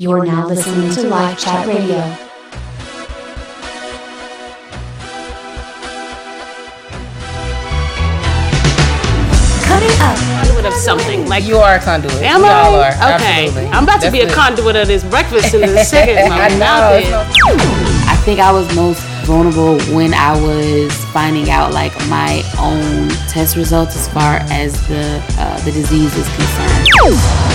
You're now listening to LifeChat Radio. Cut it up. conduit of something. Like You are a conduit. Am we I? all are. Okay. Absolutely. I'm about to be a conduit of this breakfast in a second. I know. mouth it's is- no- I think I was most vulnerable when I was finding out like my own test results as far as the uh, the disease is concerned.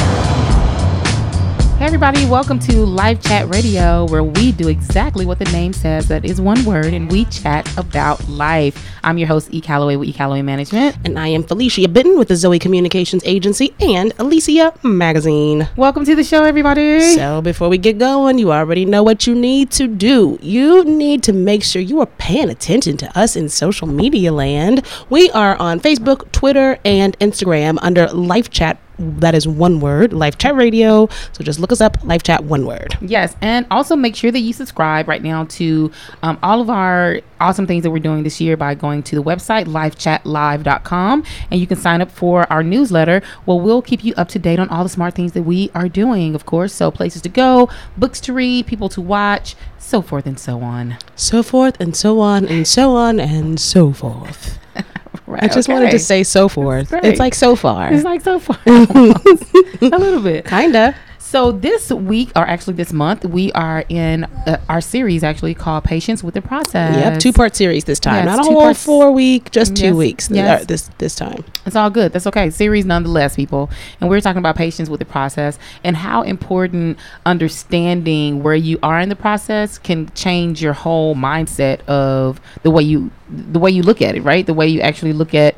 Hey everybody, welcome to LifeChat Radio, where we do exactly what the name says. That is one word, and we chat about life. I'm your host, E. Calloway with E. Calloway Management. And I am Felicia Bitten with the Zoe Communications Agency and Alicia Magazine. Welcome to the show, everybody. So before we get going, you already know what you need to do. You need to make sure you are paying attention to us in social media land. We are on Facebook, Twitter, and Instagram under Life Chat. That is one word, Life Chat Radio. So just look us up, Life Chat, one word. Yes, and also make sure that you subscribe right now to um, all of our awesome things that we're doing this year by going to the website livechatlive.com and you can sign up for our newsletter. Well, we'll keep you up to date on all the smart things that we are doing, of course. So, places to go, books to read, people to watch, so forth and so on. So forth and so on and so on and so forth. Right, I just wanted to say so forth. It's like so far. It's like so far. a little bit. Kinda. So this week, or actually this month, we are in uh, our series actually called "Patience with the Process." Yep, two part series this time. Yes, Not a whole four week, just two Yes, weeks yes. uh, this this time. It's all good. That's okay. Series nonetheless, people. And we're talking about patience with the process and how important understanding where you are in the process can change your whole mindset of the way you the way you look at it, right? The way you actually look at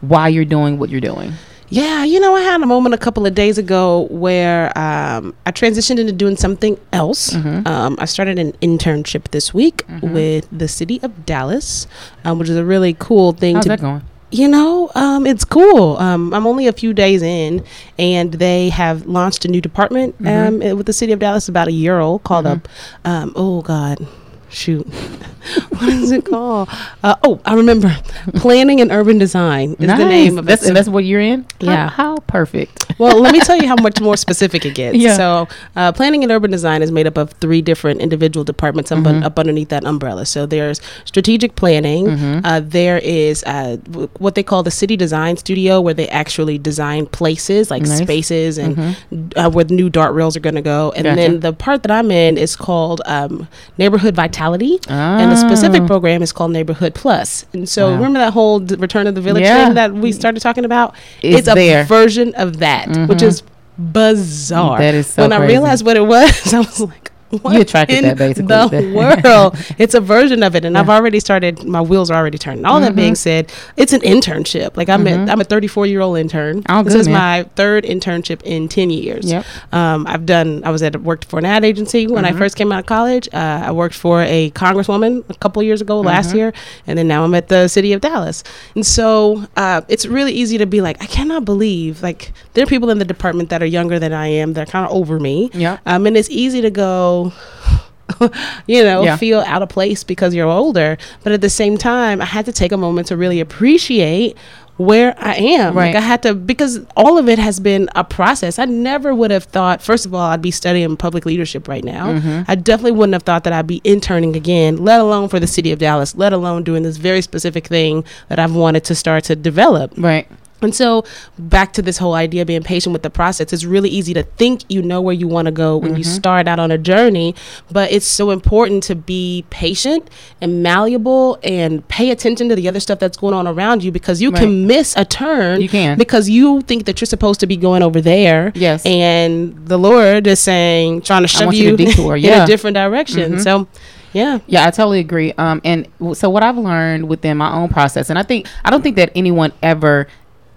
why you're doing what you're doing. Yeah, you know, I had a moment a couple of days ago where um, I transitioned into doing something else. Mm-hmm. Um, I started an internship this week with the city of Dallas, um, which is a really cool thing How's to that going? you know, um, it's cool. Um, I'm only a few days in, and they have launched a new department um, uh, with the city of Dallas about a year old called up. Um, oh God, shoot, what is it called? Uh, oh, I remember. Planning and Urban Design is the name of that's, it. That's what you're in? Yeah. How, perfect. well, let me tell you how much more specific it gets. Yeah. So, uh, planning and urban design is made up of three different individual departments up, Mm-hmm. up underneath that umbrella. So, there's strategic planning. Mm-hmm. Uh, there is uh, w- what they call the city design studio, where they actually design places like Nice. spaces and uh, where the new DART rails are going to go. And Gotcha. then the part that I'm in is called um, neighborhood vitality, and the specific Oh. program is called neighborhood plus. And so, Wow. remember that whole d- return of the village Yeah. thing that we started talking about? It's a there. Mm-hmm. version of that, which is bizarre. That is so When I realized what it was, I was like, You attracted in that, basically. the world? it's a version of it, and I've already started. My wheels are already turning. All that Mm-hmm. being said, it's an internship. Like I'm, a, I'm a 34 year old intern. Oh, this good, is man. my third internship in 10 years. Yep. Um, I've done. I was at worked for an ad agency when Mm-hmm. I first came out of college. Uh, I worked for a congresswoman a couple years ago last Mm-hmm. year, and then now I'm at the city of Dallas. And so uh, it's really easy to be like, I cannot believe like there are people in the department that are younger than I am. They're kind of over me. Yeah. Um, and it's easy to go. you know, Yeah. feel out of place because you're older. But at the same time, I had to take a moment to really appreciate where I am. Right. Like I had to because all of it has been a process. I never would have thought first of all I'd be studying public leadership right now. Mm-hmm. I definitely wouldn't have thought that I'd be interning again, let alone for the city of Dallas, let alone doing this very specific thing that I've wanted to start to develop. Right. And so, back to this whole idea of being patient with the process, it's really easy to think you know where you want to go when you Mm-hmm. start out on a journey, but it's so important to be patient and malleable and pay attention to the other stuff that's going on around you because you Right. can miss a turn. You can. Because you think that you're supposed to be going over there. Yes. And the Lord is saying, trying to shove you you, to detour, in yeah. Mm-hmm. a different direction. So, yeah. Yeah, I totally agree. Um, and w- so what I've learned within my own process, and I think I don't think that anyone ever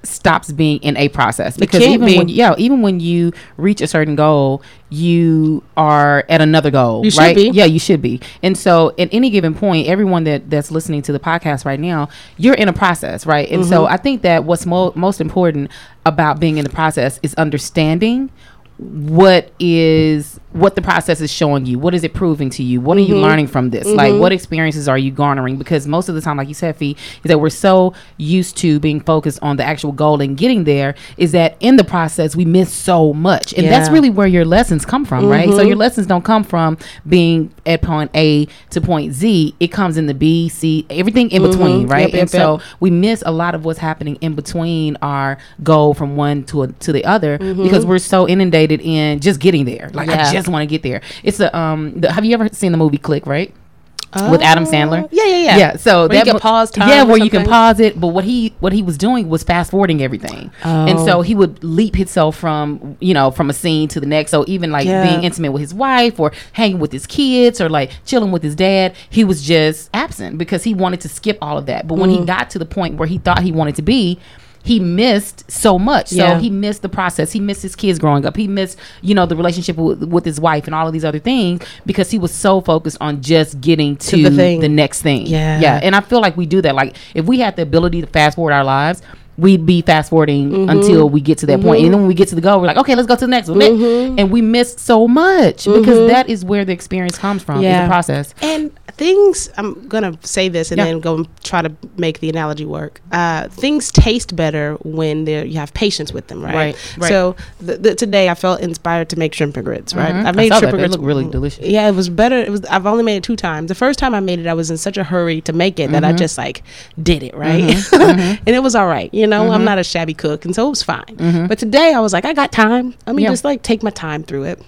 stops being in a process because even be. when yeah even when you reach a certain goal you are at another goal You should right be. yeah you should be and so at any given point everyone that that's listening to the podcast right now you're in a process right and so Mm-hmm. i think that what's mo- most important about being in the process is understanding what is what the process is showing you. What is it proving to you? What are Mm-hmm. you learning from this? Like, what experiences are you garnering? Because most of the time, like you said, Fee, is that we're so used to being focused on the actual goal and getting there, is that in the process, we miss so much. And that's Yeah. Mm-hmm. really where your lessons come from, right? So your lessons don't come from being at point A to point Z. It comes in the B, C, everything in between, right? Mm-hmm. Yep, yep, and so yep. we miss a lot of what's happening in between our goal from one to a, to the other because we're so inundated in just getting there. Like I Mm-hmm. Just want to get there. It's a um. The, have you ever seen the movie Click? Right. With Adam Sandler, Uh, yeah, yeah, yeah. yeah. So Where you can pause time yeah, where you can pause it. But what he what he was doing was fast forwarding everything, and Oh. so he would leap himself from you know from a scene to the next. So even like Yeah. being intimate with his wife or hanging with his kids or like chilling with his dad, he was just absent because he wanted to skip all of that. But when Mm. he got to the point where he thought he wanted to be. He missed so much. Yeah. So he missed the process. He missed his kids growing up. He missed, you know, the relationship with, with his wife and all of these other things because he was so focused on just getting to, the thing. the next thing. Yeah. Yeah. And I feel like we do that. Like if we had the ability to fast forward our lives, we'd be fast forwarding Mm-hmm. until we get to that point. And then when we get to the goal, we're like, okay, let's go to the next one. Mm-hmm. And we missed so much because that is where the experience comes from, is Yeah. the process. And things, I'm gonna say this and Yeah. then go and try to make the analogy work. Uh, things taste better when you have patience with them, right? Right, right. So today I felt inspired to make shrimp and grits, right? Mhm. I I made saw shrimp that. and grits. look really delicious. Yeah, it was better. It was. I've only made it two times. The first time I made it, I was in such a hurry to make it that Mm-hmm. I just like did it right, and it was all right. You know, Mm-hmm. I'm not a shabby cook, and so it was fine. But today I was like, I got time. Let me Yeah. just like take my time through it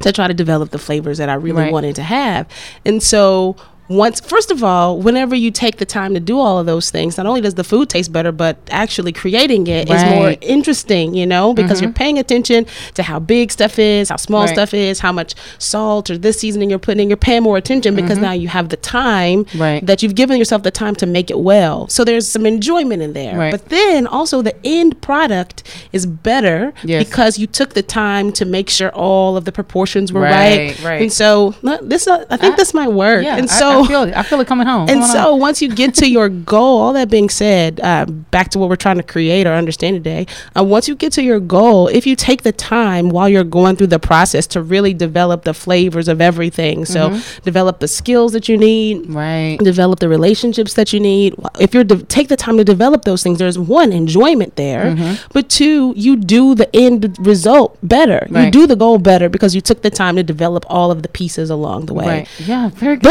to try to develop the flavors that I really Right. wanted to have. And so once first of all, whenever you take the time to do all of those things, not only does the food taste better, but actually creating it is more interesting, you know, because you're mm-hmm. paying attention to how big stuff is, how small Right. stuff is, how much salt or this seasoning you're putting in. You're paying more attention because mm-hmm. now you have the time Right. that you've given yourself the time to make it well. So there's some enjoyment in there. Right. But then also the end product is better Yes. because you took the time to make sure all of the proportions were Right, right. right. And so uh, this, uh, I think I- this might work. Yeah. and I- so I, feel it. I feel it coming home. and so home. once you get to your goal, all that being said, uh, back to what we're trying to create or understand today, uh, once you get to your goal, if you take the time while you're going through the process to really develop the flavors of everything, so Mm-hmm. develop the skills that you need, right. develop the relationships that you need. If you're de- take the time to develop those things, there's one enjoyment there, Mm-hmm. but two, you do the end result better. You do the goal better because you took the time to develop all of the pieces along the way. Right. Yeah. Very good.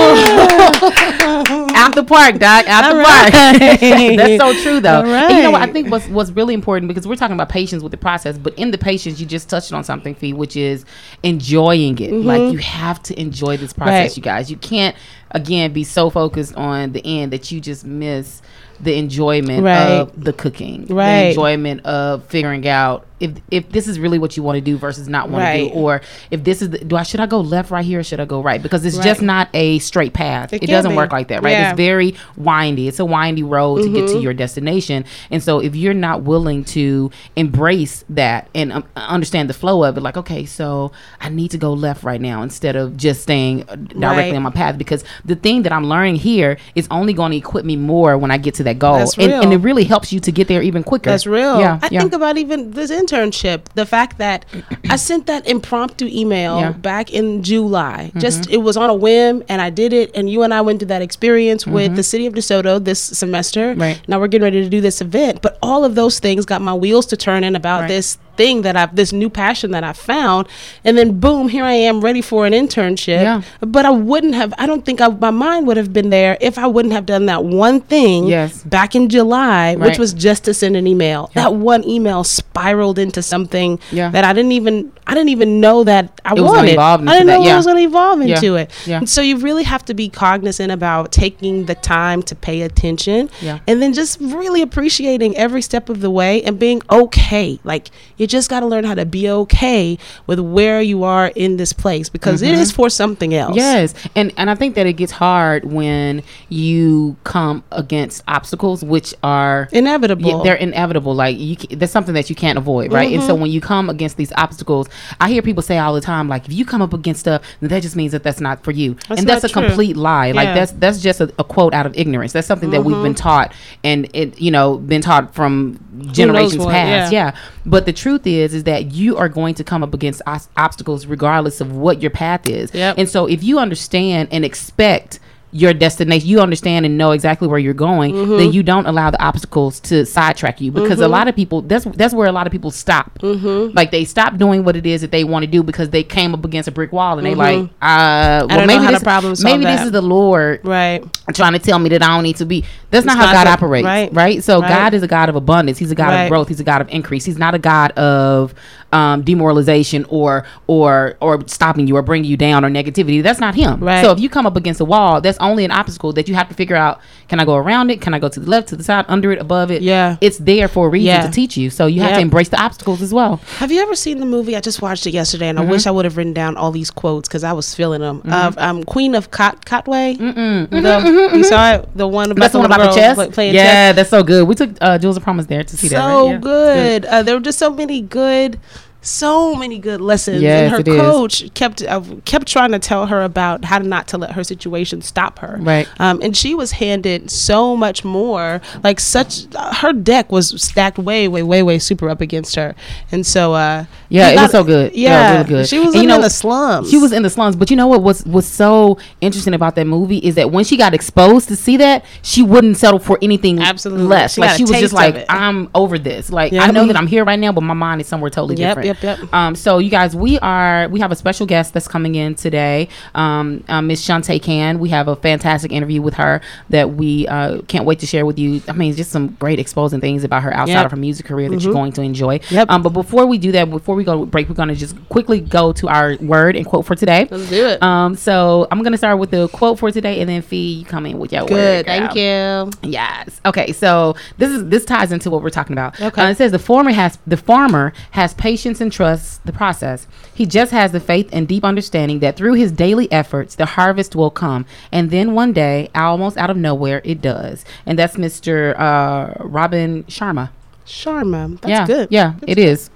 out the park, Doc. Out the All park. That's so true, though. And you know what? I think what's what's really important because we're talking about patience with the process, but in the patience, you just touched on something, Fee, which is enjoying it. Like you have to enjoy this process, Mm-hmm. Right. you guys. You can't again be so focused on the end that you just miss the enjoyment Right. of the cooking, right. the enjoyment of figuring out if if this is really what you want to do versus not want to do, or if this is the, do I should I go left right here or should I go right? Because it's just not a straight path. It, It doesn't be. work like that, right? Yeah. Mm-hmm. It's very windy. It's a windy road to get to your destination. And so if you're not willing to embrace that and um, understand the flow of it, like, okay, so I need to go left right now instead of just staying directly Right. on my path because the thing that I'm learning here is only going to equip me more when I get to that goal. And, and it really helps you to get there even quicker. That's real. Yeah. I yeah. think about even this internship, the fact that I sent that impromptu email Yeah. Mm-hmm. back in July. Just it was on a whim and I did it and you and I went through that experience with the city of DeSoto this semester. Mm-hmm. Right. Now we're getting ready to do this event, but all of those things got my wheels to turning about Right. this thing that I've this new passion that I found and then boom here I am ready for an internship Yeah. but I wouldn't have I don't think I, my mind would have been there if I wouldn't have done that one thing Yes. back in July which was just to send an email that one email spiraled into something Yeah. that I didn't even I didn't even know that I It wanted I didn't know it was going to evolve Yeah. into it Yeah. so you really have to be cognizant about taking the time to pay attention Yeah. and then just really appreciating every step of the way and being okay like you just got to learn how to be okay with where you are in this place because it mm-hmm. is for something else Yes, and and I think that it gets hard when you come against obstacles, which are inevitable Yeah, they're inevitable. Like you, that's something that you can't avoid, right? And so mm-hmm. when you come against these obstacles, I hear people say all the time, like, if you come up against stuff, that just means that that's not for you, That's and that's a true. complete lie. Like Yeah. that's that's just a, a quote out of ignorance. That's something that we've been mm-hmm. taught, and it you know been taught from generations what, past. yeah. Yeah. But the truth is, is that you are going to come up against os- obstacles regardless of what your path is. Yep. And so if you understand and expect your destination, you understand and know exactly where you're going, Mm-hmm. then you don't allow the obstacles to sidetrack you because a lot of people that's that's where a lot of people stop. Mm-hmm. Like they stop doing what it is that they want to do because they came up against a brick wall and they like, uh, well, Mm-hmm. maybe this, problem maybe this is the Lord Right. trying to tell me that I don't need to be. That's not how God operates, right. right? So Right. God is a God of abundance. He's a God Right. of growth. He's a God of increase. He's not a God of um, demoralization or or or stopping you or bringing you down or negativity. That's not Him. Right. So if you come up against a wall, that's only an obstacle that you have to figure out. Can I go around it? Can I go to the left, to the side, under it, above it? Yeah. It's there for a reason Yeah. to teach you. So you have Yeah. to embrace the obstacles as well. Have you ever seen the movie? I just watched it yesterday, and Mm-hmm. I wish I would have written down all these quotes because I was feeling them. Of um, Queen of Cot Katwe. Mm-mm. The, You saw it, the one about That's the one about the chess. pla- playing yeah, chess. that's so good. We took uh, Jules of Promise there to see that. so right? Yeah. good. Uh, there were just so many good, so many good lessons. Yes, and her it is. coach kept uh, kept trying to tell her about how not to let her situation stop her. Right. Um, and she was handed so much more. Like such, uh, her deck was stacked way, way, way, way super up against her. And so, uh, Yeah, it was so good. Yeah, Yeah, really good. She was in, you know, the slums. She was in the slums, but you know what was was so interesting about that movie is that when she got exposed to see that, she wouldn't settle for anything Absolutely. less. She like she was just like. I'm over this. Like. I know that I'm here right now, but my mind is somewhere totally Yep, different. yep, yep. Um, so you guys, we are we have a special guest that's coming in today, um, uh, Miss Chantae Cann. We have a fantastic interview with her that we uh, can't wait to share with you. I mean, just some great exposing things about her outside Yep. of her music career that you're going to enjoy. Yep. Um, but before we do that, before we go to break, we're going to just quickly go to our word and quote for today. Let's do it. Um, so I'm gonna start with the quote for today, and then Fee, you come in with your Good. word. Good. Thank you. Yes. Okay. So this is this ties into what we're talking about. Okay. Uh, it says the farmer has the farmer has patience and trusts the process. He just has the faith and deep understanding that through his daily efforts, the harvest will come, and then one day, almost out of nowhere, it does. And that's Mr. Uh, Robin Sharma. Sharma. That's yeah. good. Yeah, it is.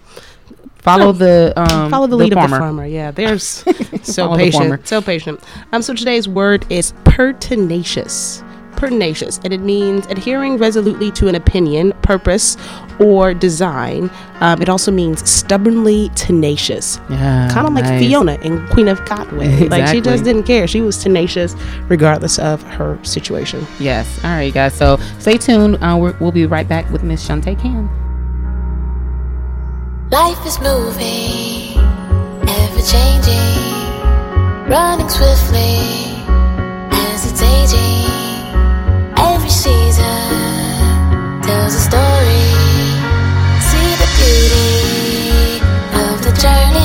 Follow the um, Follow the lead farmer. of the farmer. Yeah, there's so Follow the patient, so patient. Um, so today's word is pertinacious. Pertinacious, and it means adhering resolutely to an opinion, purpose, or design. Um, it also means stubbornly tenacious. Yeah, Kind of like. Fiona in Queen of Katwe. Like she just didn't care. She was tenacious regardless of her situation. Yes. All right, guys. So stay tuned. Uh, we're, we'll be right back with Miss Chantae Cann. Life is moving, ever changing, running swiftly as it's aging. Tells a story. See the beauty of the journey.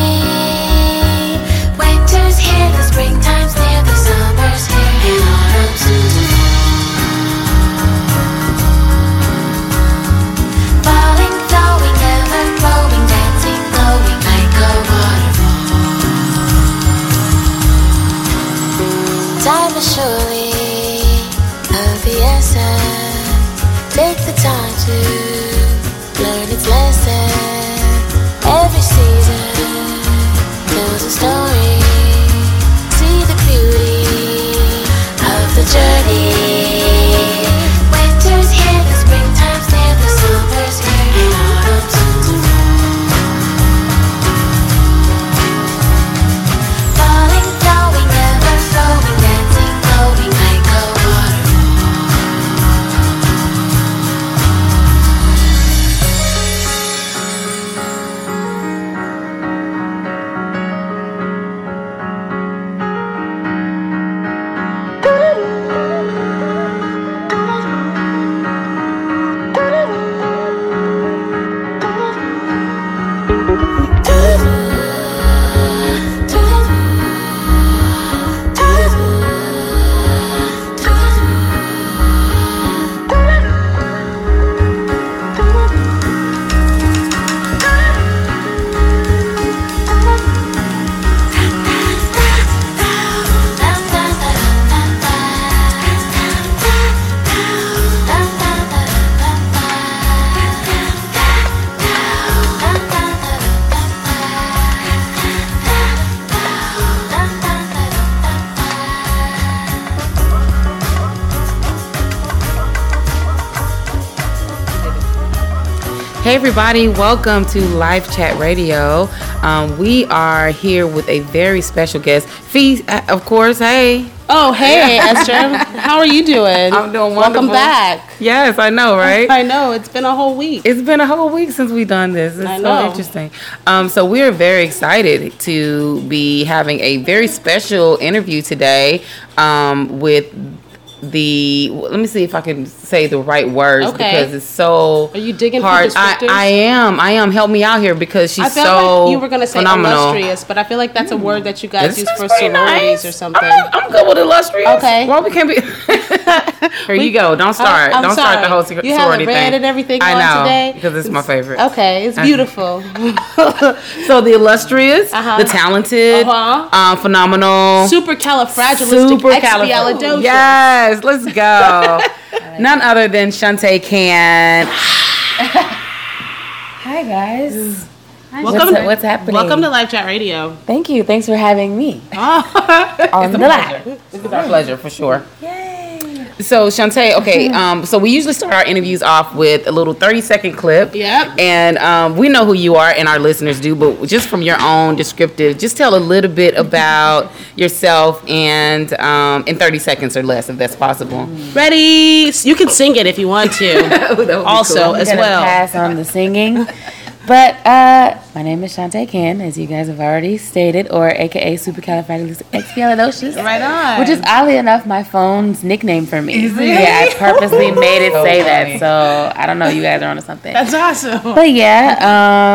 Everybody, welcome to LifeChat Radio. Um, we are here with a very special guest. Fee, uh, of course, hey. Oh, hey, Esther. How are you doing? I'm doing wonderful. Welcome back. Yes, I know, right? I know. It's been a whole week. It's been a whole week since we've done this. It's I so know. interesting. Um, so we are very excited to be having a very special interview today um, with the. Let me see if I can say the right words Okay. because it's so. Are you digging hard. I. I am. I am. Help me out here because she's I felt so like you were going to say phenomenal. illustrious, but I feel like that's a word that you guys This use for sororities nice. or something. I'm, I'm good with illustrious. Okay. Well we can't be? Here you go. Don't start. I'm Don't start the sorry. whole sor- You have sorority red thing. and everything I know today? because it's my favorite. Okay, it's beautiful. So the illustrious, Uh-huh. the talented, Uh-huh. um, phenomenal, Supercalifragilistic Yes, let's go. None other than Chantae Cann. Hi guys. Welcome, what's, what's happening? welcome to LifeChat Radio. Thank you. Thanks for having me Oh. on the live. It's our pleasure for sure. So Chantae, okay, um, so we usually start our interviews off with a little thirty second clip. Yep. And um, we know who you are, and our listeners do, but just from your own descriptive, just tell a little bit about yourself and um, in thirty seconds or less, if that's possible. Ready? You can sing it if you want to. also, I'm as well. pass on the singing. But uh, my name is Chantae Cann, as you guys have already stated, or AKA Supercalifragilisticexpialidocious. Right on. Which is oddly enough my phone's nickname for me. Yeah, I purposely made it say that, so I don't know. You guys are onto something. That's awesome. But yeah,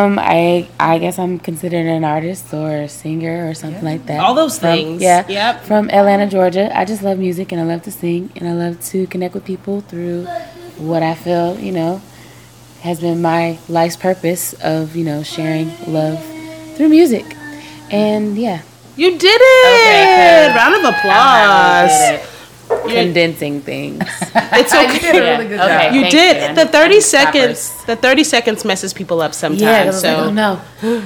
um, I I guess I'm considered an artist or a singer or something like that. All those From- things. yeah. Yep. From Atlanta, Georgia. I just love music and I love to sing and I love to connect with people through what I feel, you know, has been my life's purpose of, you know, sharing love through music. And yeah, You did it. Okay. Round of applause. Condensing things. It's okay. Okay, You thank did. The 30 I'm seconds. The 30 seconds messes people up sometimes. Yeah, sometimes. 'cause I like, so oh no,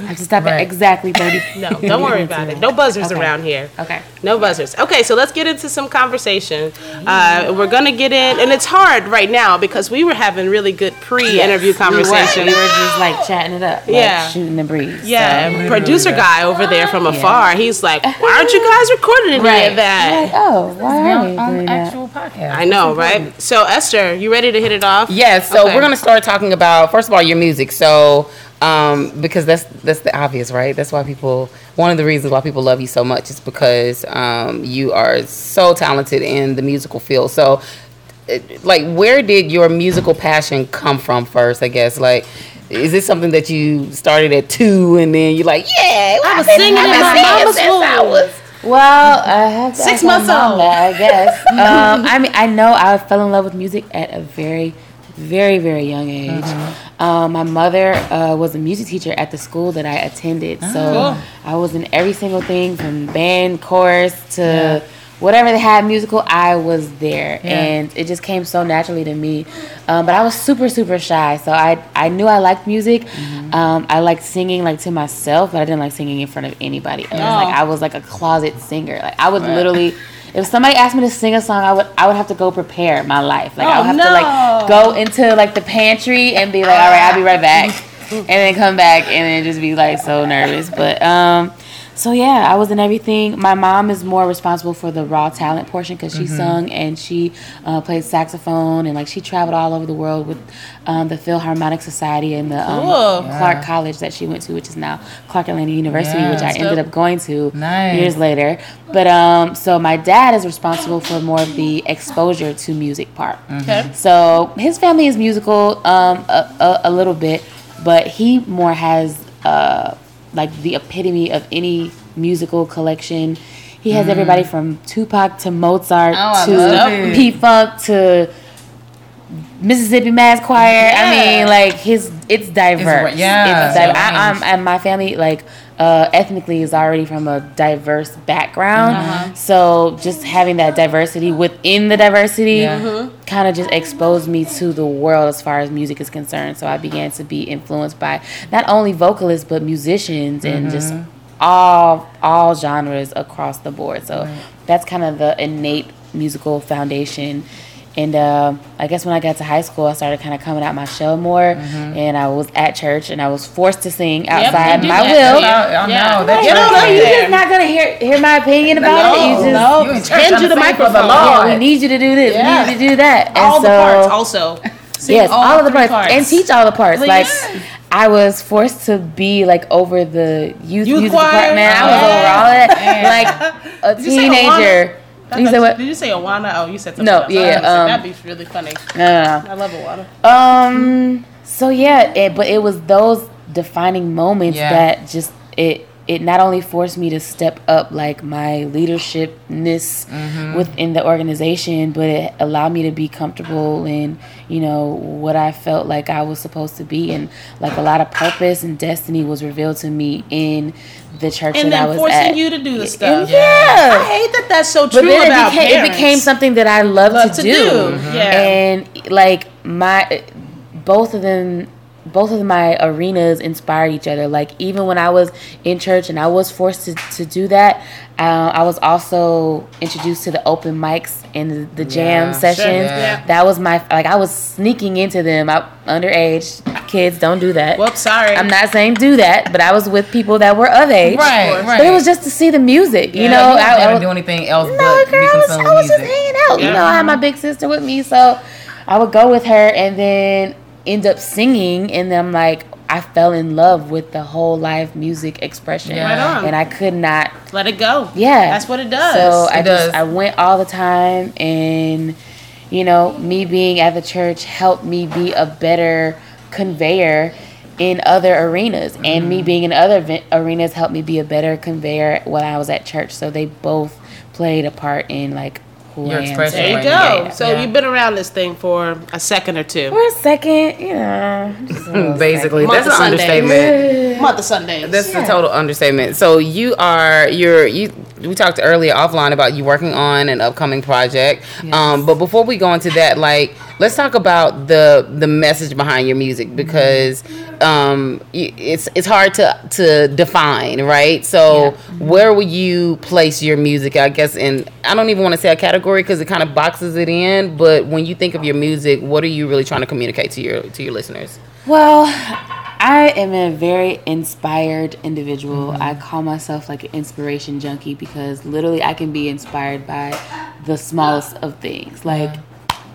I just have to stop at exactly 30. no, don't worry about it. No buzzers Okay. around here. Okay. No buzzers. Okay, so let's get into some conversation. Uh, we're gonna get in, and it's hard right now because we were having really good pre-interview conversation. We were just like chatting it up, like Yeah. shooting the breeze. Yeah, so. producer guy over there from afar. He's like, "Why aren't you guys recording any Right. of that?" Like, oh, why are we podcast. I know, right? So Esther, you ready to hit it off? Yes, so Okay. we're gonna start talking about first of all your music. So um, because that's that's the obvious, right? That's why people one of the reasons why people love you so much is because um, you are so talented in the musical field. So like where did your musical passion come from first, I guess? Like is this something that you started at two and then you're like, yeah, I was singing in my mama's since I womb." was Well, I have to Six months old. I guess. um, I mean, I know I fell in love with music at a very, very, very young age. Um, my mother uh, was a music teacher at the school that I attended, so I was in every single thing from band, chorus to whatever they had musical. I was there, and it just came so naturally to me. Um, but I was super, super shy, so I I knew I liked music. Um, I liked singing like to myself, but I didn't like singing in front of anybody. else. Like I was like a closet singer. Like I would literally. If somebody asked me to sing a song, I would I would have to go prepare my life. Like I would have to like go into like the pantry and be like, all right, I'll be right back, and then come back and then just be like so nervous. But um, so yeah, I was in everything. My mom is more responsible for the raw talent portion because she sung and she uh, played saxophone and like she traveled all over the world with um, the Philharmonic Society and the um, Cool. Clark College that she went to, which is now Clark Atlanta University, Yeah. which I ended up going to Nice. years later. But um, so my dad is responsible for more of the exposure to music part. Okay. So his family is musical um, a, a, a little bit, but he more has uh, like the epitome of any musical collection. He has everybody from Tupac to Mozart Oh, to love it. P Funk to Mississippi Mass Choir. I mean, like his it's diverse. yeah, it's div- it's I, I'm, and my family like uh, ethnically is already from a diverse background. Uh-huh. So just having that diversity within the diversity Yeah. Kind of just exposed me to the world as far as music is concerned. So I began to be influenced by not only vocalists but musicians and just Mm-hmm. all all genres across the board. So that's kind of the innate musical foundation And uh, I guess when I got to high school, I started kind of coming out my shell more, and I was at church, and I was forced to sing outside do my that will. too. I know, Yeah. that You know, church you're just not gonna hear hear my opinion about it. You just no, You in church hand you to the the microphone. Lord. yeah, we need you to do this. Yeah. We need you to do that. And all so, the parts also. Sing yes, all, of the three parts. and teach all the parts. Please. Like I was forced to be like over the youth, Youth music choir? department. I was Yeah. over all of that. Like a you say teenager. You said what? Did you say Awana? Oh, you said something No, else. yeah, I was gonna say, um, that'd be really funny. No, no, no. I love Awana. Um. So yeah, it, but it was those defining moments Yeah. that just it it not only forced me to step up like my leadershipness Mm-hmm. within the organization, but it allowed me to be comfortable in you know what I felt like I was supposed to be, and like a lot of purpose and destiny was revealed to me in the church And that I then was forcing at. you to do the And stuff. yeah. I hate that that's so true But then about it became, it became something that I love, Love to, to do. do, yeah. And like my both of them both of my arenas inspired each other. Like even when I was in church and I was forced to, to do that, uh, I was also introduced to the open mics and the, the jam Yeah, sessions. sure, yeah. That was my like I was sneaking into them. I, underage kids don't do that. Whoops, sorry. I'm not saying do that, but I was with people that were of age. Right, right. But it was just to see the music, you know. you I, I never was, do anything else no, but girl, I was, I was just hanging out. You know, I had my big sister with me, so I would go with her and then end up singing, and then I'm like, I fell in love with the whole live music expression, Yeah. Right on. and I could not. Let it go. Yeah, That's what it does. So I It just. I went all the time, and you know, me being at the church helped me be a better conveyor in other arenas, and Mm-hmm. me being in other arenas helped me be a better conveyor when I was at church. So they both played a part in like who Your I expression. there you go. yeah, so yeah. you've been around this thing for a second or two. For a second, you know, just a little Basically, Month that's an understatement. Month of Sundays. That's the total understatement. So you are you're you. We talked earlier offline about you working on an upcoming project. Um, but before we go into that, like let's talk about the the message behind your music mm-hmm. because um, it's it's hard to to define, right? So mm-hmm. where will you place your music? I guess in I don't even want to say a category because it kind of boxes it in. But when you think of your music, what are you really trying to communicate to your to your listeners? Well, I am a very inspired individual. Mm-hmm. I call myself like an inspiration junkie because literally I can be inspired by the smallest of things. Like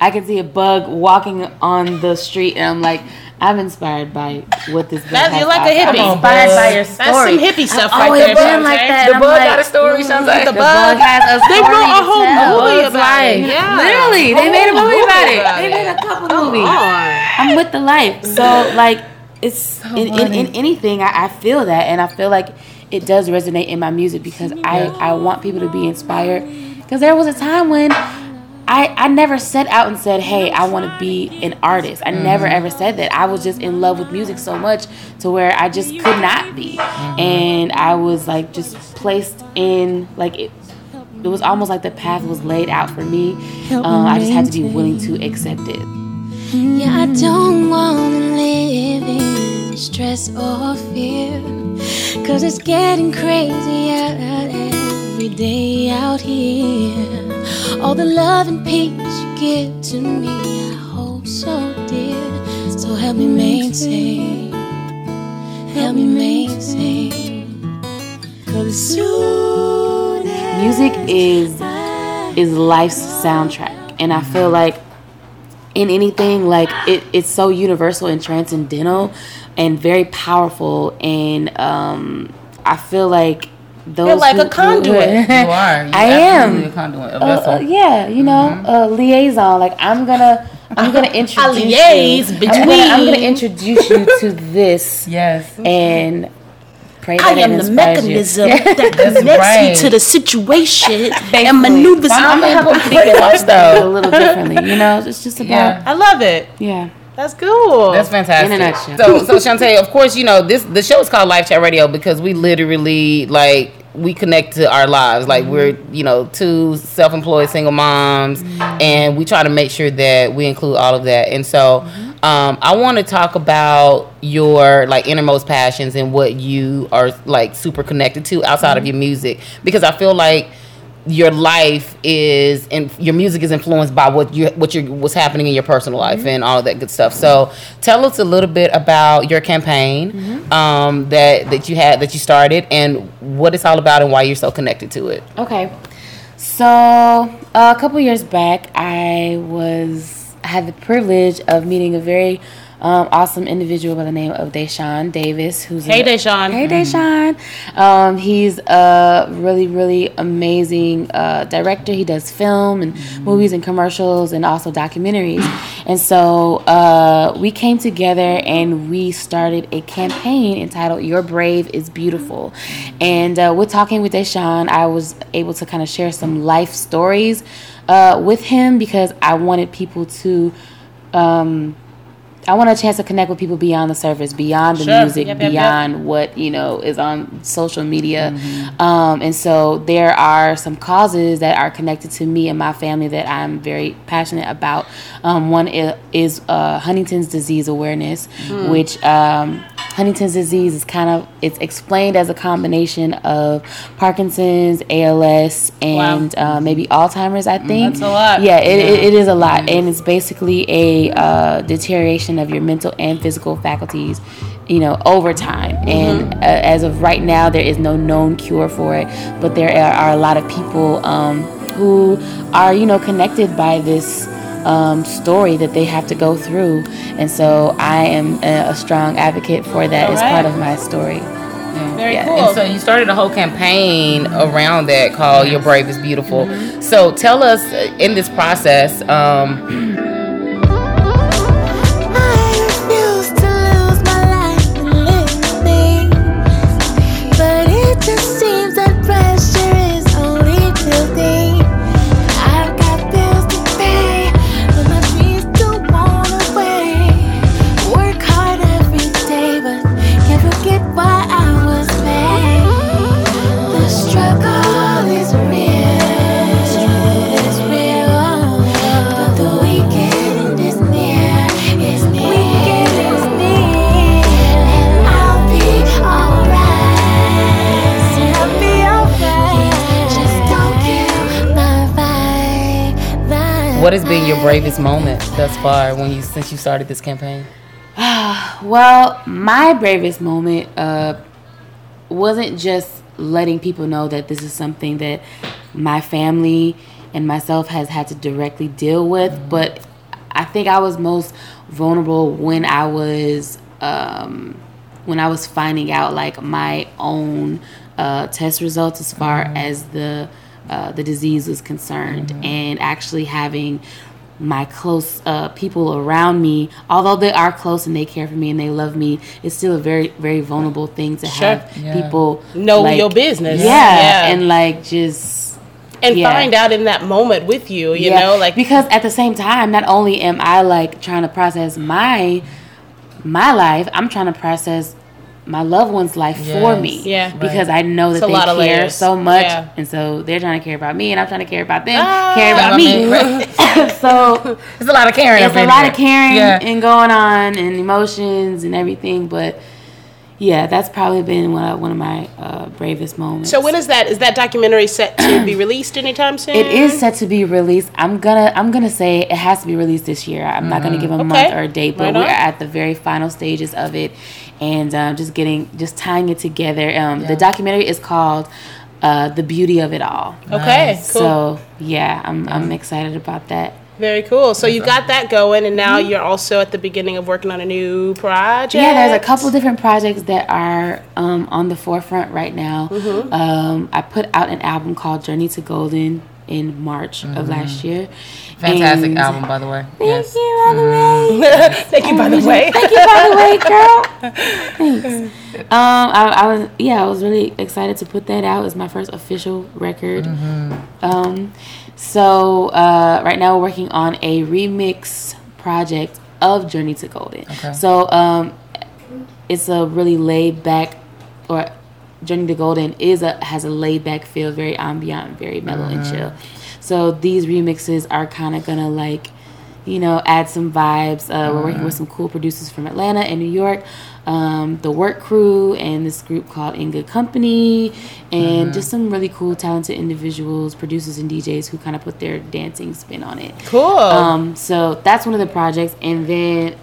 I can see a bug walking on the street and I'm like, I'm inspired by what this bug That- has you're like a hippie. I'm inspired by your story. That's some hippie stuff I've right there, been like that. The I'm bug like, got a story, mm, Chantae. The the bug has a story. They wrote a whole movie about it. Yeah. Literally, they made a Whole movie about it. about They made a couple movies. on. I'm with the life. So like it's in, in, in anything I, I feel that and I feel like it does resonate in my music because I, I want people to be inspired. Because there was a time when I, I never set out and said, Hey, I want to be an artist. I never ever said that. I was just in love with music so much to where I just could not be. And I was like just placed in like it it was almost like the path was laid out for me. Um, I just had to be willing to accept it. Yeah, I don't wanna live in stress or fear. Cause it's getting crazy out every day out here. All the love and peace you give to me, I hold so dear. So help me maintain, help me maintain. Cause soon Music is is life's soundtrack, and I feel like in anything like it, it's so universal and transcendental and very powerful and um i feel like those You're like who- a conduit. You are. You I am. A conduit, a uh, vessel. uh, yeah you know a liaison like i'm gonna i'm gonna introduce liaise you I'm gonna, I'm gonna introduce you to this yes. and pray I that it am the inspires you. mechanism that connects right. you to the situation Basically. and maneuvers I'm, I'm gonna help you pretty much a little differently you know it's just about Yeah. I love it. yeah That's cool. That's fantastic. In a. So, so Chantae, of course, you know this. The show is called LifeChat Radio because we literally like we connect to our lives. Like we're you know two self-employed single moms, and we try to make sure that we include all of that. And so, um, I want to talk about your like innermost passions and what you are like super connected to outside of your music because I feel like your life is and your music is influenced by what you what you what's happening in your personal life Mm-hmm. and all of that good stuff. So tell us a little bit about your campaign Mm-hmm. um, that that you had that you started and what it's all about and why you're so connected to it. Okay. So uh, a couple years back, I was I had the privilege of meeting a very um, awesome individual by the name of Deshawn Davis, who's Hey, a, Deshaun. Hey Deshaun. Um, he's a really really amazing uh, director. He does film and movies and commercials and also documentaries. And so uh, we came together and we started a campaign entitled "Your Brave is Beautiful." And uh, we're talking with Deshawn. I was able to kind of share some life stories uh, with him because I wanted people to. Um, I want a chance to connect with people beyond the surface, beyond the Sure. music, Yep, yep, yep. beyond what you know is on social media. Um, and so there are some causes that are connected to me and my family that I'm very passionate about. Um, one is, uh, Huntington's disease awareness, which um, Huntington's disease is kind of it's explained as a combination of Parkinson's, ALS, and uh, maybe Alzheimer's. I think That's a lot. Yeah, it, it, it is a lot, and it's basically a uh, deterioration of your mental and physical faculties, you know, over time. And uh, as of right now, there is no known cure for it, but there are, are a lot of people um, who are, you know, connected by this. Um, story that they have to go through, and so I am a, a strong advocate for that as part of my story. Very Yeah. cool. And so you started a whole campaign around that called "Your Brave is Beautiful." Mm-hmm. So tell us uh, in this process. Um, what has been your bravest moment thus far when you since you started this campaign? Well, my bravest moment uh, wasn't just letting people know that this is something that my family and myself has had to directly deal with, but I think I was most vulnerable when I was um, when I was finding out like my own uh, test results as far as the uh, the disease was concerned, and actually having my close uh, people around me, although they are close and they care for me and they love me, it's still a very, very vulnerable thing to Sure. have people Know like- your business. Yeah, Yeah. and like just and yeah. find out in that moment with you, you yeah. know, like because at the same time, not only am I like trying to process my my life, I'm trying to process my loved one's life for me. Yeah. because I know that It's they care so much, Yeah. and so they're trying to care about me, and I'm trying to care about them, Ah. care about me. mean, so There's a lot of caring. it's a lot there. of caring Yeah. and going on and emotions and everything but yeah that's probably been one of, one of my uh, bravest moments So when is that? Is that documentary set to be released anytime soon? it is set to be released i'm gonna i'm gonna say it has to be released this year i'm not gonna give a month or a date but Right we're at the very final stages of it and um, just getting just tying it together um, the documentary is called uh, the beauty of it all Okay, cool. so yeah i'm, I'm excited about that Very cool. So you got that going, and now you're also at the beginning of working on a new project. Yeah, there's a couple different projects that are um, on the forefront right now. Mm-hmm. Um, I put out an album called Journey to Golden in March of last year. Mm-hmm. Fantastic And- album, by the way. Thank Yes. you, by the way. Thank you, by the way. Thank you, by the way, girl. Thanks. Um, I, I was yeah, I was really excited to put that out. It's my first official record. Um, so uh, right now we're working on a remix project of Journey to Golden. So um, it's a really laid back, or Journey to Golden is a has a laid back feel, very ambient, very mellow and chill. So these remixes are kind of gonna like you know, add some vibes. Uh, We're working with some cool producers from Atlanta and New York, um, the Work Crew, and this group called In Good Company, and just some really cool, talented individuals, producers and DJs who kind of put their dancing spin on it. Cool. Um, so that's one of the projects, and then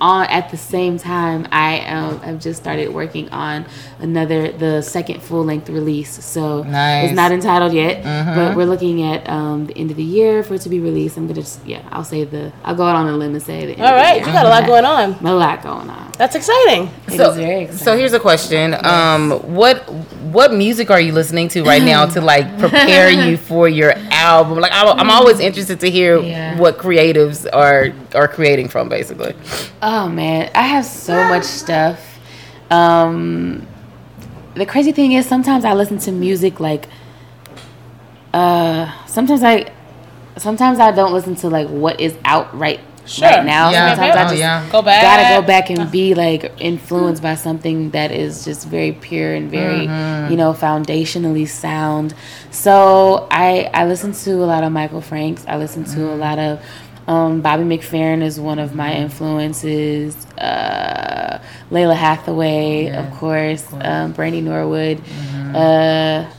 on at the same time, I um, have just started working on another, the second full length release. So Nice. it's not entitled yet, but we're looking at um, the end of the year for it to be released. I'm gonna, just, yeah, I'll say the, I'll go out on a limb and say the end All of the year. you got a lot going on. A lot going on. That's exciting. It is So, very exciting. so here's a question. Um, what what music are you listening to right now to like prepare you for your album? Like, I, I'm always interested to hear Yeah. what creatives are are creating from, basically. Oh man, I have so much stuff. Um, the crazy thing is, sometimes I listen to music like. Uh, sometimes I, sometimes I don't listen to like what is out right right now. Yeah. Sometimes I Oh, just yeah. Go back. gotta go back and be like influenced by something that is just very pure and very Mm-hmm. you know foundationally sound so i i listen to a lot of michael franks i listen to Mm-hmm. a lot of um, Bobby McFerrin is one of my influences. Uh, Lalah Hathaway, Yeah, of course. Um, Brandy Norwood. Mm-hmm. Uh,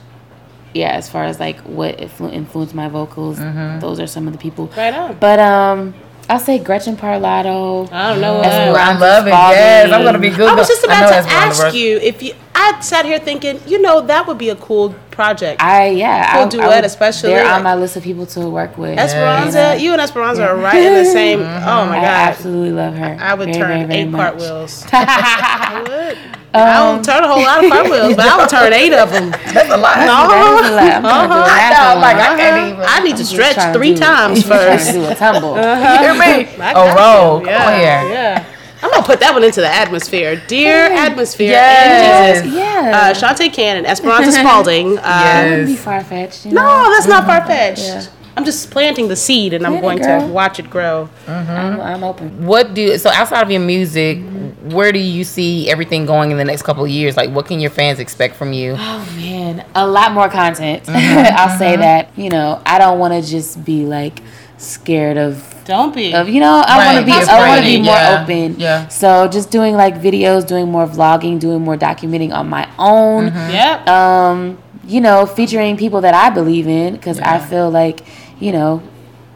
yeah, as far as like what influ- influenced my vocals, Mm-hmm. those are some of the people. Right on. But um, I'll say Gretchen Parlato. I don't know. That's where I I'm love it. just Yes, I'm gonna be good. I was just about to Esperanza ask you if you. I sat here thinking, you know, that would be a cool project. I yeah, Cool I, duet, I would- especially, They're like- on my list of people to work with. Esperanza, you and Esperanza are right in the same. Oh my god, I absolutely love her. I would Very, turn very, very eight much. cartwheels. I would. I um, don't turn a whole lot of cartwheels, but I would turn eight of them. That's a lot. That is a lot. I'm trying to do a uh-huh. I half know, of like one. I can't even. Uh-huh. I need to Just stretch trying to three do- times trying to first. do a tumble. Uh-huh. You hear me? I A got roll. you. Come on Yeah, here. yeah. I'm gonna put that one into the atmosphere. Dear atmosphere, Yes. and Jesus. Yeah. Uh, Chantae Cannon, Esperanza Spalding. Uh, That would be Yes. far fetched. No, that's not far fetched. Yeah. I'm just planting the seed, and I'm Plant it, going girl. to watch it grow. I'm, I'm open. What do so outside of your music? Where do you see everything going in the next couple of years? Like, what can your fans expect from you? Oh man, a lot more content. Mm-hmm. I'll say that. You know, I don't want to just be like scared of Don't be. of you know I want to be be I want to be more yeah, open. yeah. So just doing like videos, doing more vlogging, doing more documenting on my own. Yeah. Um, you know, featuring people that I believe in because I feel like you know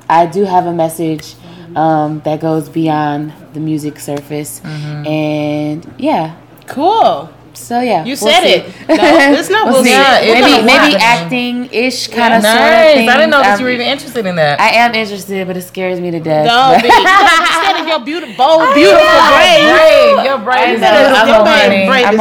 I do have a message um, that goes beyond the music surface, and yeah. cool. So yeah, You we'll said see. it. No, it's not. We'll, see. see. Yeah, maybe maybe acting ish kind of nice. sort of thing. I didn't know that Um, you were even interested in that. I am interested, but it scares me to death. Don't be. You gotta be standing your beautiful, bold, beautiful brain. Your brain is I'm your open. brain- brain I'm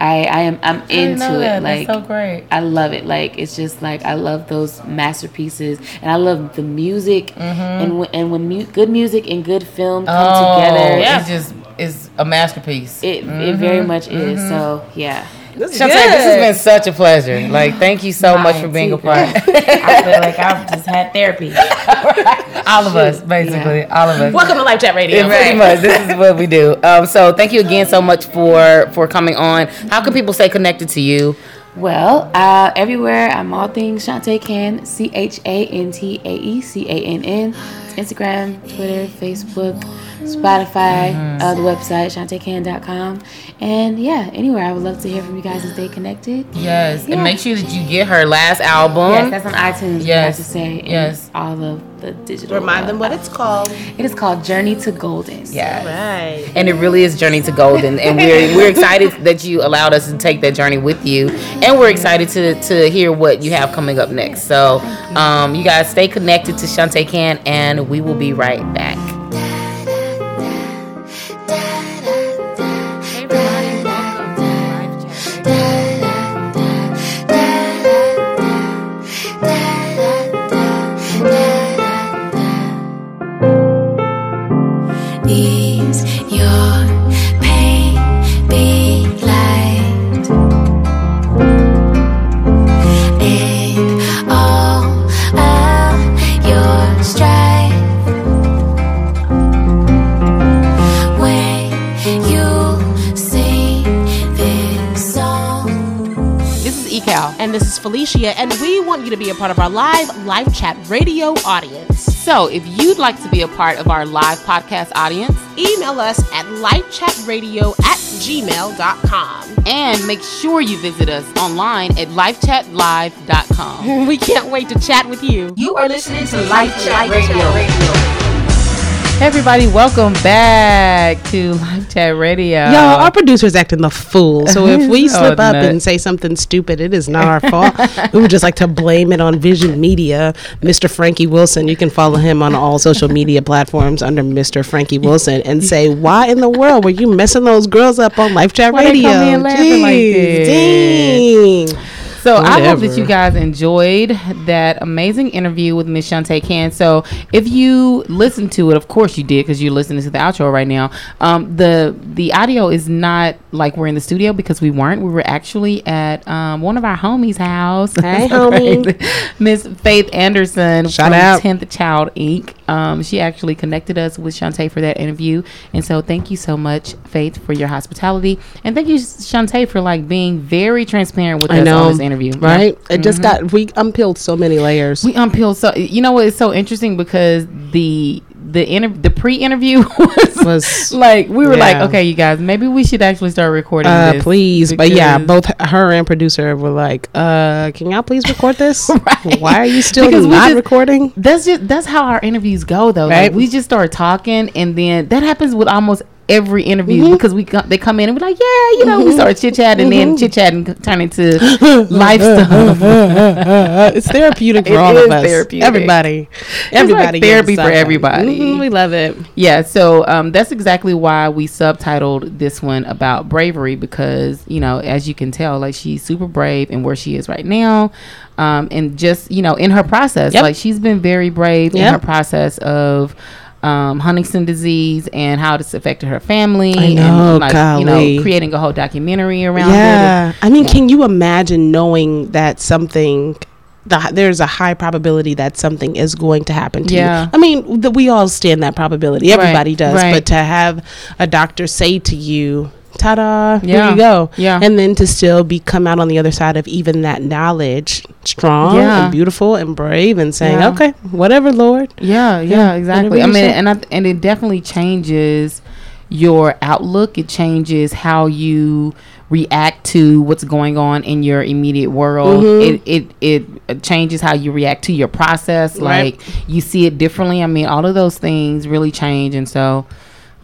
is open, beautiful. Lord. I, I am I'm into it. Like That's so great. I love it. Like it's just like I love those masterpieces, and I love the music, mm-hmm. and w- and when mu- good music and good film come Oh, together, yeah. it's just it's a masterpiece. it it very mm-hmm. much is. Mm-hmm. So yeah, This is Chantae, good. this has been such a pleasure. Like, thank you so much for being a part. I feel like I've just had therapy. all of us, basically, all of us. Welcome to LifeChat Radio. Yeah, pretty much. This is what we do. Um, so thank you again so much for for coming on. How can people stay connected to you? Well, uh, everywhere I'm all things Chantae Cann, C H A N T A E C A N N. Instagram, Twitter, Facebook, Spotify, uh, the website, chantaecann.com. And yeah, anywhere. I would love to hear from you guys and stay connected. Yes, Yeah. and make sure that you get her last album. Yes, that's on iTunes. Yes, Yes, to say. yes. all of the digital. Remind uh, them what it's called. It is called Journey to Golden. Yes. Right. And it really is Journey to Golden. And we're we're excited that you allowed us to take that journey with you. And we're excited to to hear what you have coming up next. So um, you guys stay connected to Chantae Cann and we will be right back. Live chat radio audience. So if you'd like to be a part of our live podcast audience, Email us at lifechatradio at gmail.com. and make sure you visit us online at lifechatlive.com. We can't wait to chat with you. You are listening to Life Chat Radio. Everybody, welcome back to LifeChat Radio. Y'all, our producer's acting the fool. So if we So oh, slip up nuts. and say something stupid, it is not our fault. we would just like to blame it on Vision Media. Mr. Frankie Wilson, you can follow him on all social media platforms under Mr. Frankie Wilson and say, why in the world were you messing those girls up on Life Chat Why they Radio? come in laughing like this? dang. So I hope that you guys enjoyed that amazing interview with Miss Chantae Cann. So if you listened to it, of course you did because you're listening to the outro right now. Um, the the audio is not like we're in the studio because we weren't. We were actually at um, one of our homies' house. Hey, homie. Miss Faith Anderson Shout from out. 10th Child Inc. Um, she actually connected us with Chantae for that interview. And so thank you so much, Faith, for your hospitality. And thank you, Chantae, for like being very transparent with I us know, on this interview. Interview, right? It just got, we unpeeled so many layers. We unpeeled so you know what it's so interesting because the the inter- the pre-interview was, Was- like we were like okay you guys maybe we should actually start recording Uh, please, but yeah, both her and producer were like, "Uh, can y'all please record this? Right. Why are you still Because not just- recording?" that's just that's how our interviews go though Right. like we just start talking and then that happens with almost every interview Mm-hmm. because we co- they come in and we're like yeah you know we mm-hmm. start chit chat and then mm-hmm. chit chat and c- turn into life uh, uh, stuff uh, it's therapeutic for It all is of us. therapeutic. Everybody, everybody, gets therapy for everybody. Mhm, we love it. Yeah, so um, that's exactly why we subtitled this one about bravery because you know, as you can tell, like she's super brave and where she is right now, um, and just you know, in her process, Yep. like she's been very brave in her process of. Um, Huntington disease and how it's affected her family, I know, and like you know, creating a whole documentary around it. Yeah, I mean, can you imagine knowing that something? The, there's a high probability that something is going to happen to Yeah. you. I mean, the, we all stand that probability. Right, Everybody does. right. But to have a doctor say to you, "Ta-da! Here Yeah, you go," yeah. and then to still be come out on the other side of even that knowledge, strong Yeah. and beautiful and brave, and saying, Yeah. "Okay, whatever, Lord." Yeah, yeah, Yeah, exactly. I mean, say. and I, and it definitely changes your outlook. It changes how you react to what's going on in your immediate world. Mhm. It, it it changes how you react to your process. Right. Like you see it differently. I mean, all of those things really change, and so.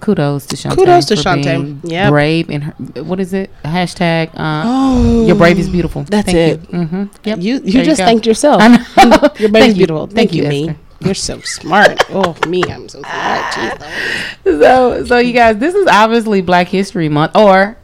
Kudos to Chantae. Kudos to Chantae. Yep. Brave and her, what is it? Hashtag. Uh, Oh, Your brave is beautiful. That's Thank it. You. Mm-hmm. Yep. You you There just go. thanked yourself. Your baby's is beautiful. Thank, Thank you, you, me. Esther. You're so smart. oh, me, I'm so smart. So so you guys this is obviously black history month or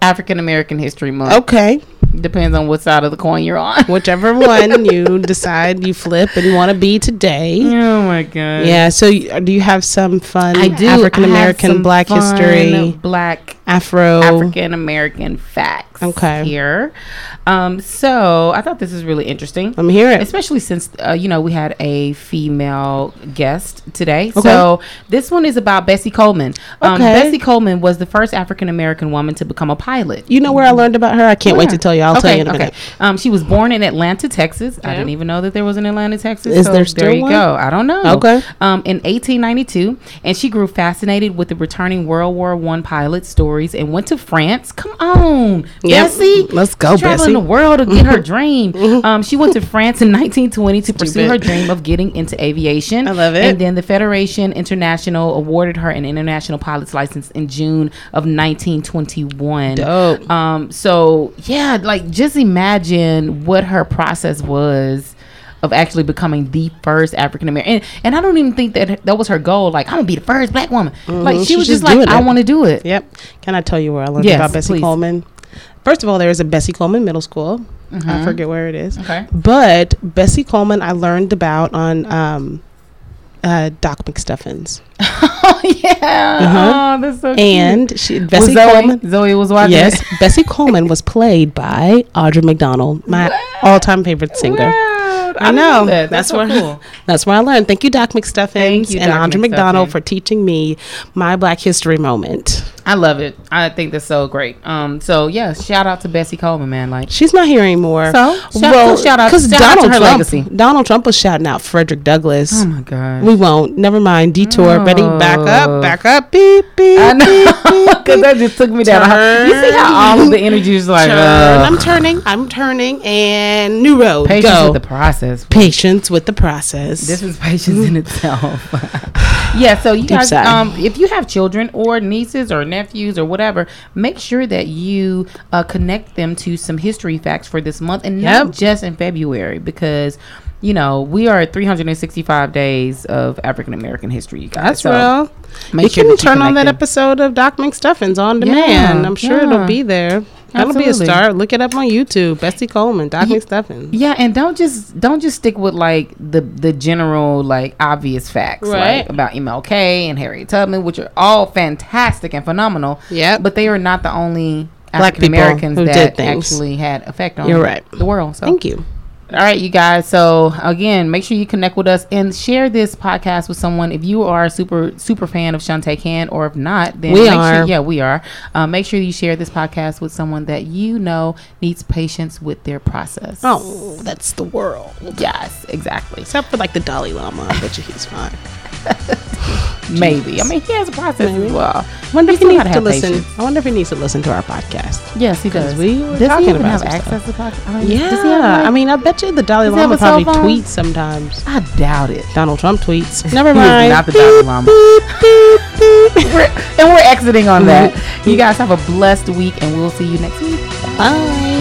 african american history month Okay, depends on what side of the coin you're on whichever one you decide you flip and want to be today. oh my god Yeah. So, you- do you have some fun i do African American Black history, black Afro? african american facts Okay. here um so i thought this is really interesting I'm hearing. especially since uh, you know we had a female guest today. Okay. So this one is about Bessie Coleman. Um, Okay. Bessie Coleman was the first African American woman to become a pilot. You know where I learned about her? I can't wait to tell you. I'll tell you in a minute. Um, she was born in Atlanta, Texas. I didn't even know that there was an Atlanta, Texas. Is so there still there you one? go. I don't know. Okay. Um, in 1892, and she grew fascinated with the returning World War One pilot stories and went to France. Come on, Yep. Bessie. Let's go, traveling Bessie. The world to get her dream. Um, she went to France in 1920 to pursue her dream of getting into aviation. I love it. And then the Federation International awarded her an international pilot's license in June of 1921. Dope. Um, so yeah, like just imagine what her process was of actually becoming the first African American. And, and I don't even think that that was her goal. Like, I'm gonna be the first black woman. Like she was just just like, I want to do it. Yep. Can I tell you where I learned Yes, about Bessie please. Coleman? First of all, there is a Bessie Coleman Middle School. I forget where it is. Okay. But Bessie Coleman, I learned about on um, uh, Doc McStuffins, Oh yeah. Oh, that's so cute. and she Bessie Zoe, Coleman. Zoe was watching. Yes, Bessie Coleman was played by Audra McDonald, my all-time favorite singer. Wow, I know. that. That's so where cool. that's where I learned. Thank you, Doc McStuffins you, and Doc Audra McDonald for teaching me my Black History moment. I love it. I think that's so great. Um, so yeah, shout out to Bessie Coleman, man. Like, She's not here anymore. So, shout- so shout out- 'cause shout out to Donald her Trump, legacy. Donald Trump was shouting out Frederick Douglass. oh my god, We won't. Never mind. Detour. Ready? Back Oh. up. Back up. Beep beep. I know because that just took me down. You see how all of the energy is like Turn. uh, I'm turning. I'm turning. And new road. patience Go. with the process. patience with the process. This is patience in itself. yeah, so you Deep guys, um, if you have children or nieces or nephews or whatever, make sure that you uh, connect them to some history facts for this month and not just in February because. You know, we are at 365 days of African American history, you guys. That's So real. Make you sure can that you turn on that them. episode of Doc McStuffins on demand. Yeah, I'm sure yeah. it'll be there. That'll be a start. Look it up on YouTube. Bessie Coleman, Doc McStuffins. Yeah, and don't just don't just stick with like the the general like obvious facts Right. like about MLK and Harriet Tubman, which are all fantastic and phenomenal. Yeah, but they are not the only Black African Americans that actually had effect on You're right. the world. So Thank you. All right, you guys. So again, make sure you connect with us and share this podcast with someone. If you are a super super fan of Chantae Cann, or if not, then We make are. Sure, yeah, we are. Um, make sure you share this podcast with someone that you know needs patience with their process. Oh, that's the world. yes, exactly. Except for like the Dalai Lama. I bet you he's fine. Maybe. I mean, he has a process as well. I wonder if he needs gotta to listen. patience. I wonder if he needs to listen to our podcast. Yes, he does. we were does talking about have access to podcast? I mean, Yeah. Does he have, like- I mean, I bet you the Dalai Lama probably tweets sometimes. I doubt it. Donald Trump tweets. Never mind. not the Dalai Lama. We're- and we're exiting on that. You guys have a blessed week, and we'll see you next week. Bye.